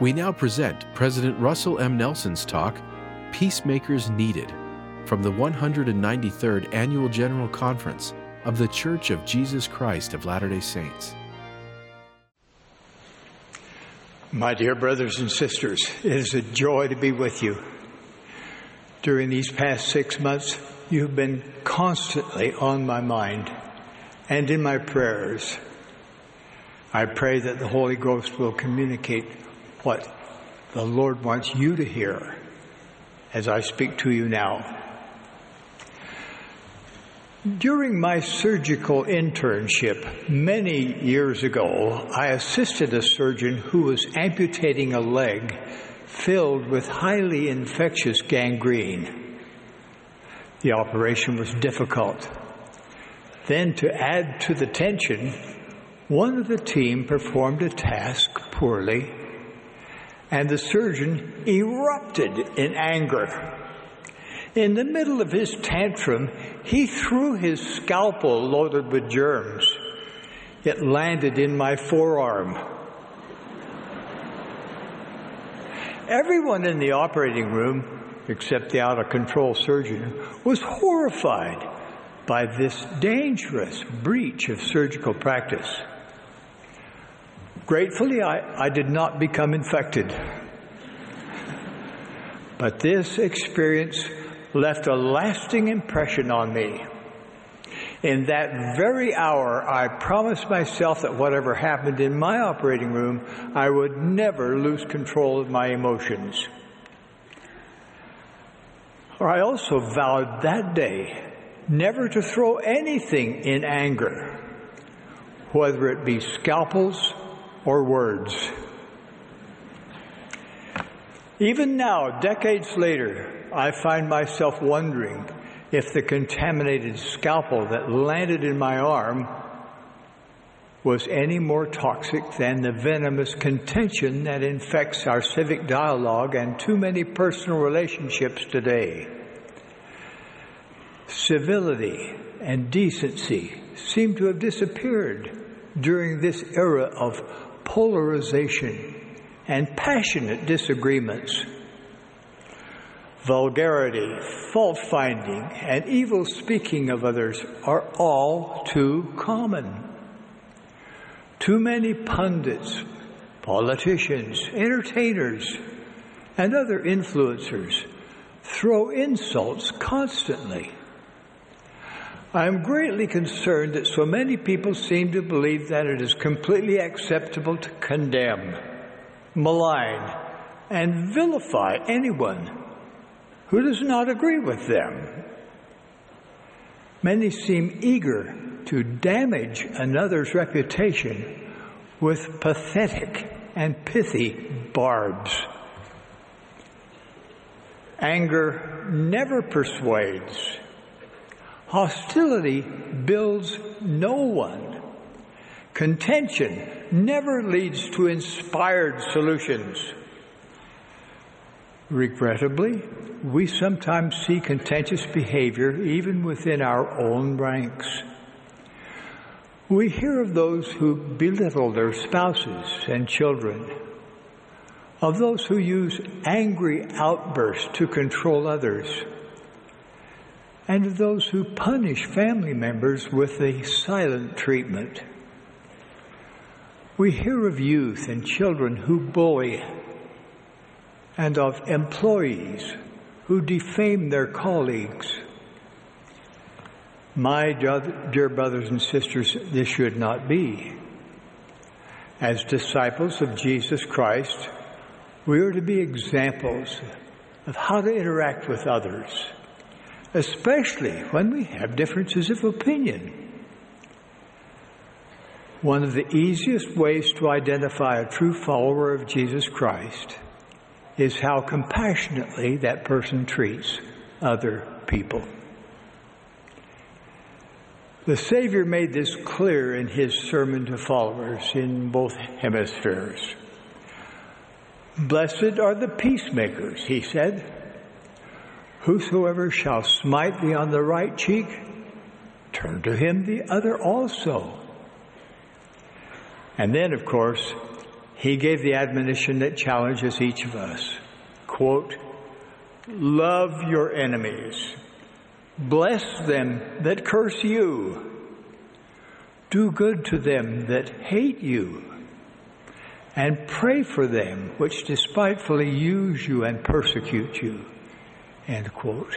We now present President Russell M. Nelson's talk, Peacemakers Needed, from the 193rd Annual General Conference of The Church of Jesus Christ of Latter day Saints. My dear brothers and sisters, it is a joy to be with you. During these past six months, you've been constantly on my mind and in my prayers. I pray that the Holy Ghost will communicate what the Lord wants you to hear as I speak to you now. During my surgical internship many years ago, I assisted a surgeon who was amputating a leg filled with highly infectious gangrene. The operation was difficult. Then, to add to the tension, one of the team performed a task poorly and the surgeon erupted in anger. In the middle of his tantrum, he threw his scalpel loaded with germs. It landed in my forearm. Everyone in the operating room, except the out of control surgeon, was horrified by this dangerous breach of surgical practice. Gratefully, I, I did not become infected. But this experience left a lasting impression on me. In that very hour, I promised myself that whatever happened in my operating room, I would never lose control of my emotions. Or I also vowed that day never to throw anything in anger, whether it be scalpels or words. Even now, decades later, I find myself wondering if the contaminated scalpel that landed in my arm was any more toxic than the venomous contention that infects our civic dialogue and too many personal relationships today. Civility and decency seem to have disappeared during this era of polarization, and passionate disagreements. Vulgarity, fault finding, and evil speaking of others are all too common. Too many pundits, politicians, entertainers, and other influencers throw insults constantly I am greatly concerned that so many people seem to believe that it is completely acceptable to condemn, malign, and vilify anyone who does not agree with them. Many seem eager to damage another's reputation with pathetic and pithy barbs. Anger never persuades Hostility builds no one. Contention never leads to inspired solutions. Regrettably, we sometimes see contentious behavior even within our own ranks. We hear of those who belittle their spouses and children, of those who use angry outbursts to control others and of those who punish family members with the silent treatment. We hear of youth and children who bully, and of employees who defame their colleagues. My dear brothers and sisters, this should not be. As disciples of Jesus Christ, we are to be examples of how to interact with others especially when we have differences of opinion. One of the easiest ways to identify a true follower of Jesus Christ is how compassionately that person treats other people. The Savior made this clear in his sermon to followers in both hemispheres. Blessed are the peacemakers, he said Whosoever shall smite thee on the right cheek, turn to him the other also. And then, of course, he gave the admonition that challenges each of us. Quote, love your enemies. Bless them that curse you. Do good to them that hate you. And pray for them which despitefully use you and persecute you. End quote.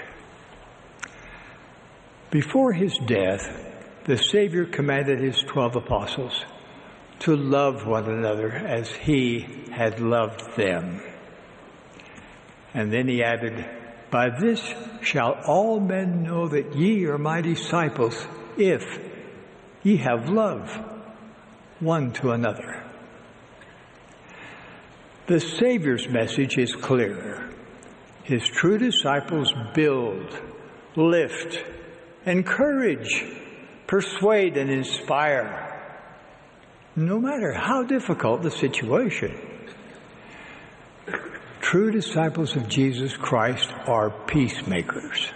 Before his death, the Savior commanded his twelve apostles to love one another as he had loved them. And then he added, By this shall all men know that ye are my disciples, if ye have love one to another. The Savior's message is clear. His true disciples build, lift, encourage, persuade, and inspire no matter how difficult the situation. True disciples of Jesus Christ are peacemakers.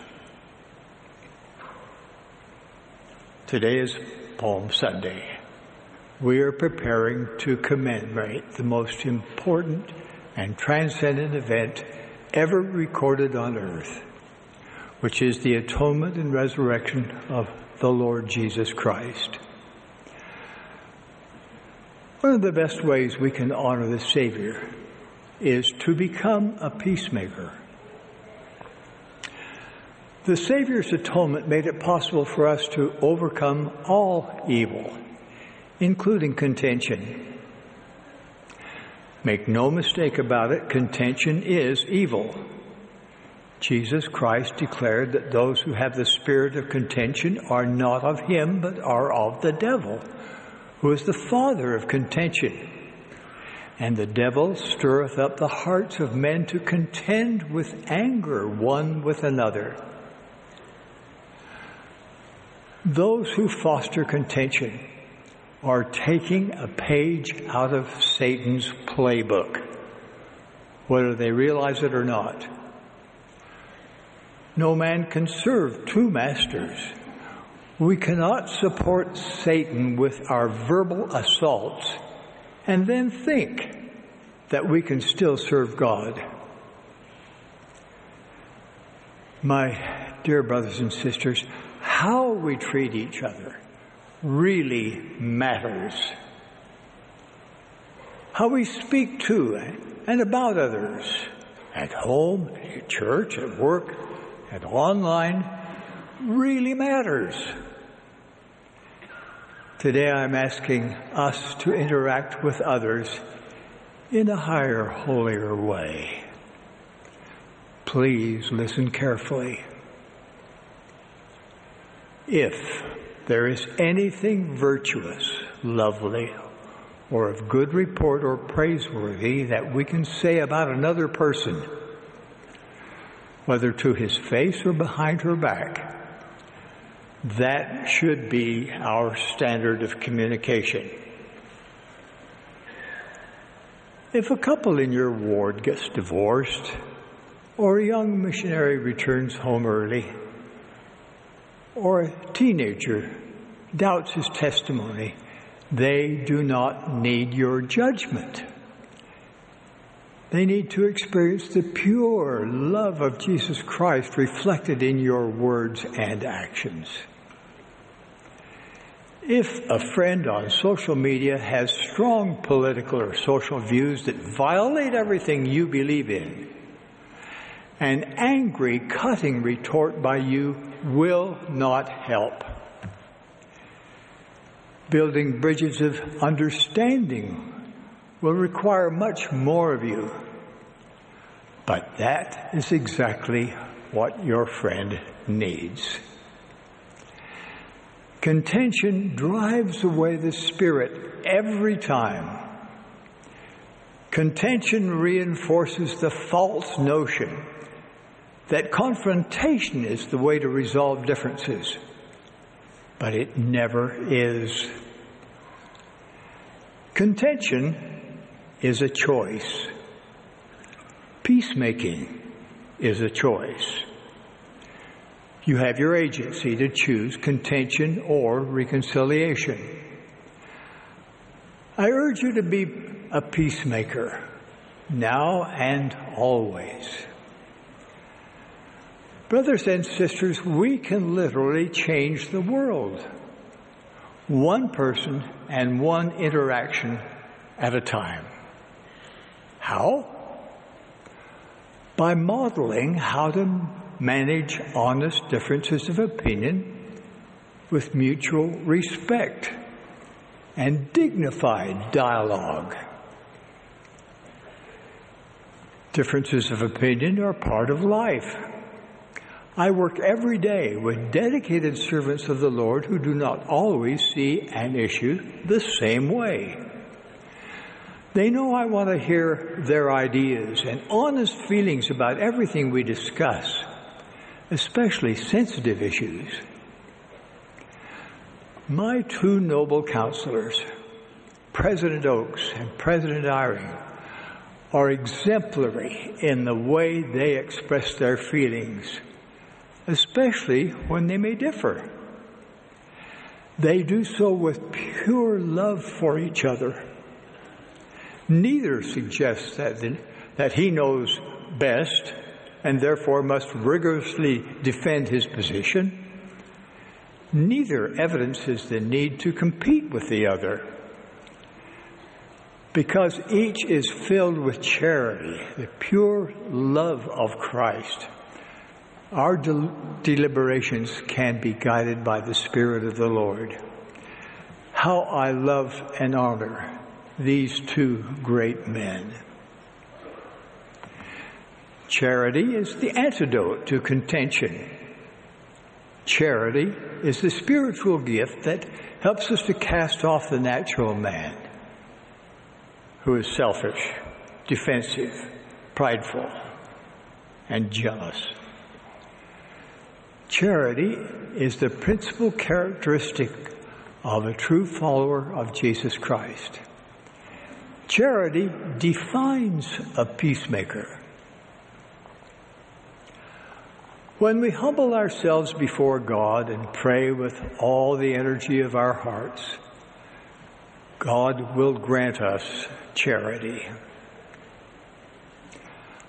Today is Palm Sunday. We are preparing to commemorate the most important and transcendent event ever recorded on earth, which is the atonement and resurrection of the Lord Jesus Christ. One of the best ways we can honor the Savior is to become a peacemaker. The Savior's atonement made it possible for us to overcome all evil, including contention. Make no mistake about it, contention is evil. Jesus Christ declared that those who have the spirit of contention are not of him, but are of the devil who is the father of contention. And the devil stirreth up the hearts of men to contend with anger one with another. Those who foster contention are taking a page out of Satan's playbook, whether they realize it or not. No man can serve two masters. We cannot support Satan with our verbal assaults and then think that we can still serve God. My dear brothers and sisters, how we treat each other really matters. How we speak to and about others at home, at church, at work, and online really matters. Today I'm asking us to interact with others in a higher, holier way. Please listen carefully. If there is anything virtuous, lovely, or of good report or praiseworthy that we can say about another person, whether to his face or behind her back, that should be our standard of communication. If a couple in your ward gets divorced, or a young missionary returns home early, or a teenager doubts his testimony, they do not need your judgment. They need to experience the pure love of Jesus Christ reflected in your words and actions. If a friend on social media has strong political or social views that violate everything you believe in, an angry, cutting retort by you will not help. Building bridges of understanding will require much more of you. But that is exactly what your friend needs. Contention drives away the Spirit every time. Contention reinforces the false notion that confrontation is the way to resolve differences. But it never is. Contention is a choice. Peacemaking is a choice. You have your agency to choose contention or reconciliation. I urge you to be a peacemaker, now and always. Brothers and sisters, we can literally change the world. One person and one interaction at a time. How? By modeling how to manage honest differences of opinion with mutual respect and dignified dialogue. Differences of opinion are part of life. I work every day with dedicated servants of the Lord who do not always see an issue the same way. They know I want to hear their ideas and honest feelings about everything we discuss, especially sensitive issues. My two noble counselors, President Oaks and President Eyring, are exemplary in the way they express their feelings especially when they may differ. They do so with pure love for each other. Neither suggests that, the, that he knows best and therefore must rigorously defend his position. Neither evidences the need to compete with the other. Because each is filled with charity, the pure love of Christ our del- deliberations can be guided by the Spirit of the Lord. How I love and honor these two great men. Charity is the antidote to contention. Charity is the spiritual gift that helps us to cast off the natural man who is selfish, defensive, prideful, and jealous. Charity is the principal characteristic of a true follower of Jesus Christ. Charity defines a peacemaker. When we humble ourselves before God and pray with all the energy of our hearts, God will grant us charity.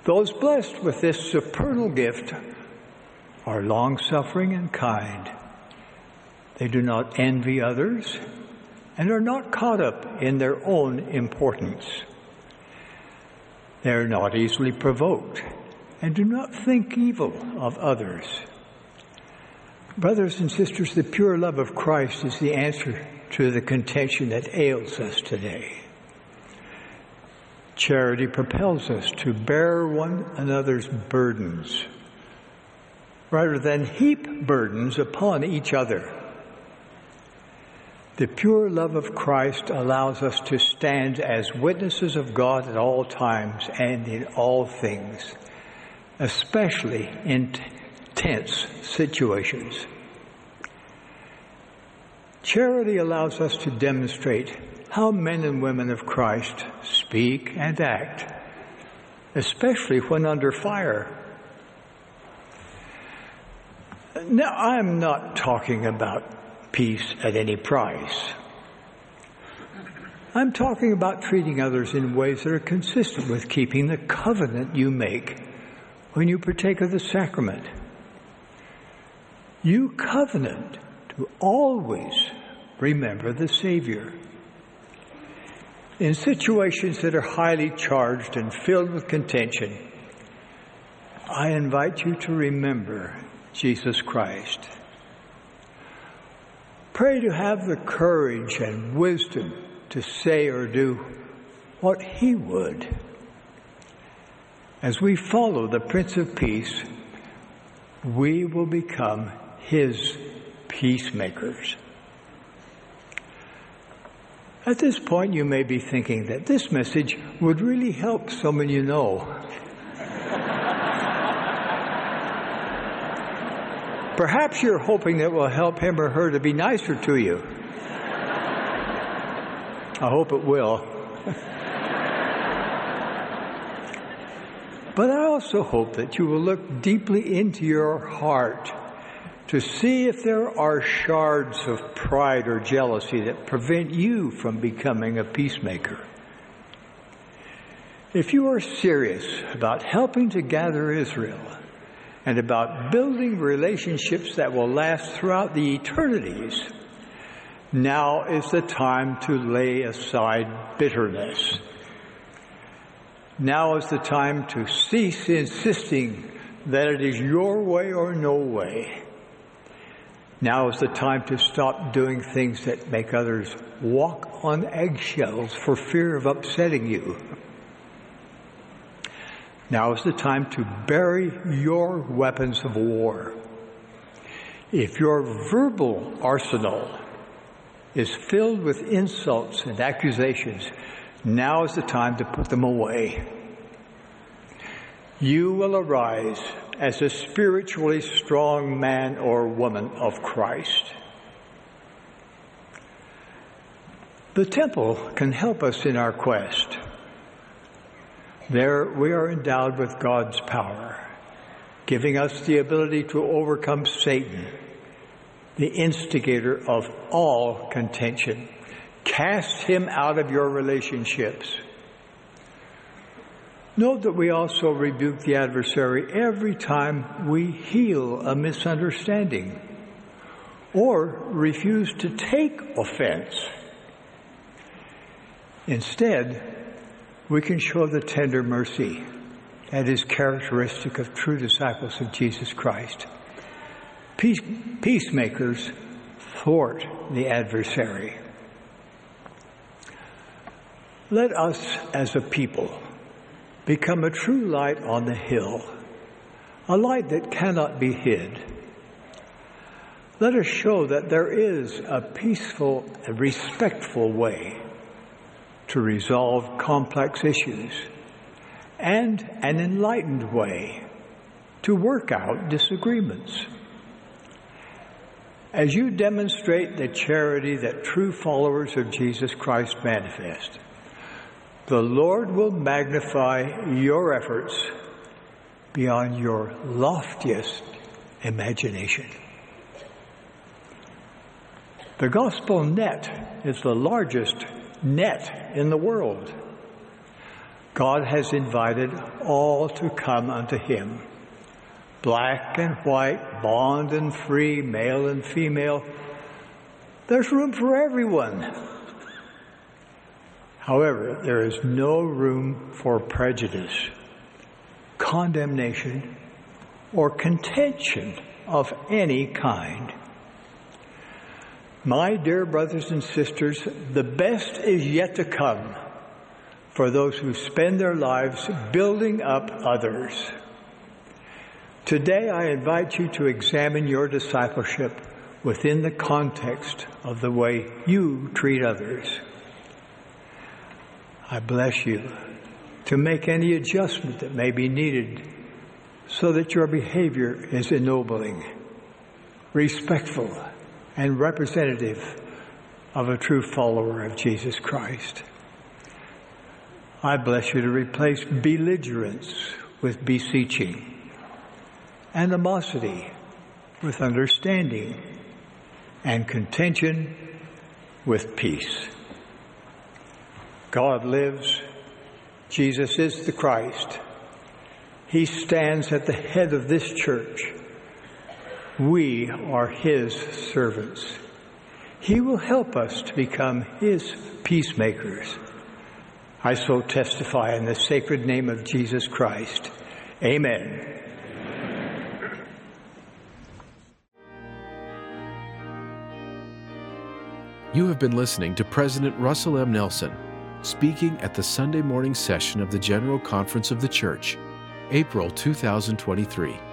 Those blessed with this supernal gift are long suffering and kind. They do not envy others and are not caught up in their own importance. They are not easily provoked and do not think evil of others. Brothers and sisters, the pure love of Christ is the answer to the contention that ails us today. Charity propels us to bear one another's burdens rather than heap burdens upon each other. The pure love of Christ allows us to stand as witnesses of God at all times and in all things, especially in tense situations. Charity allows us to demonstrate how men and women of Christ speak and act, especially when under fire now, I'm not talking about peace at any price. I'm talking about treating others in ways that are consistent with keeping the covenant you make when you partake of the sacrament. You covenant to always remember the Savior. In situations that are highly charged and filled with contention, I invite you to remember Jesus Christ. Pray to have the courage and wisdom to say or do what He would. As we follow the Prince of Peace, we will become His peacemakers. At this point, you may be thinking that this message would really help someone you know. Perhaps you're hoping that will help him or her to be nicer to you. I hope it will. but I also hope that you will look deeply into your heart to see if there are shards of pride or jealousy that prevent you from becoming a peacemaker. If you are serious about helping to gather Israel and about building relationships that will last throughout the eternities, now is the time to lay aside bitterness. Now is the time to cease insisting that it is your way or no way. Now is the time to stop doing things that make others walk on eggshells for fear of upsetting you. Now is the time to bury your weapons of war. If your verbal arsenal is filled with insults and accusations, now is the time to put them away. You will arise as a spiritually strong man or woman of Christ. The temple can help us in our quest. There we are endowed with God's power, giving us the ability to overcome Satan the instigator of all contention. Cast him out of your relationships. Note that we also rebuke the adversary every time we heal a misunderstanding or refuse to take offense. Instead, we can show the tender mercy that is characteristic of true disciples of Jesus Christ. Peace, peacemakers thwart the adversary. Let us as a people become a true light on the hill, a light that cannot be hid. Let us show that there is a peaceful and respectful way to resolve complex issues and an enlightened way to work out disagreements. As you demonstrate the charity that true followers of Jesus Christ manifest, the Lord will magnify your efforts beyond your loftiest imagination. The gospel net is the largest net in the world. God has invited all to come unto him black and white, bond and free, male and female. There's room for everyone. However, there is no room for prejudice, condemnation, or contention of any kind. My dear brothers and sisters, the best is yet to come for those who spend their lives building up others. Today, I invite you to examine your discipleship within the context of the way you treat others. I bless you to make any adjustment that may be needed so that your behavior is ennobling, respectful, and representative of a true follower of Jesus Christ. I bless you to replace belligerence with beseeching animosity with understanding, and contention with peace. God lives. Jesus is the Christ. He stands at the head of this church. We are His servants. He will help us to become His peacemakers. I so testify in the sacred name of Jesus Christ. Amen. You have been listening to President Russell M. Nelson speaking at the Sunday morning session of the General Conference of the Church, April 2023.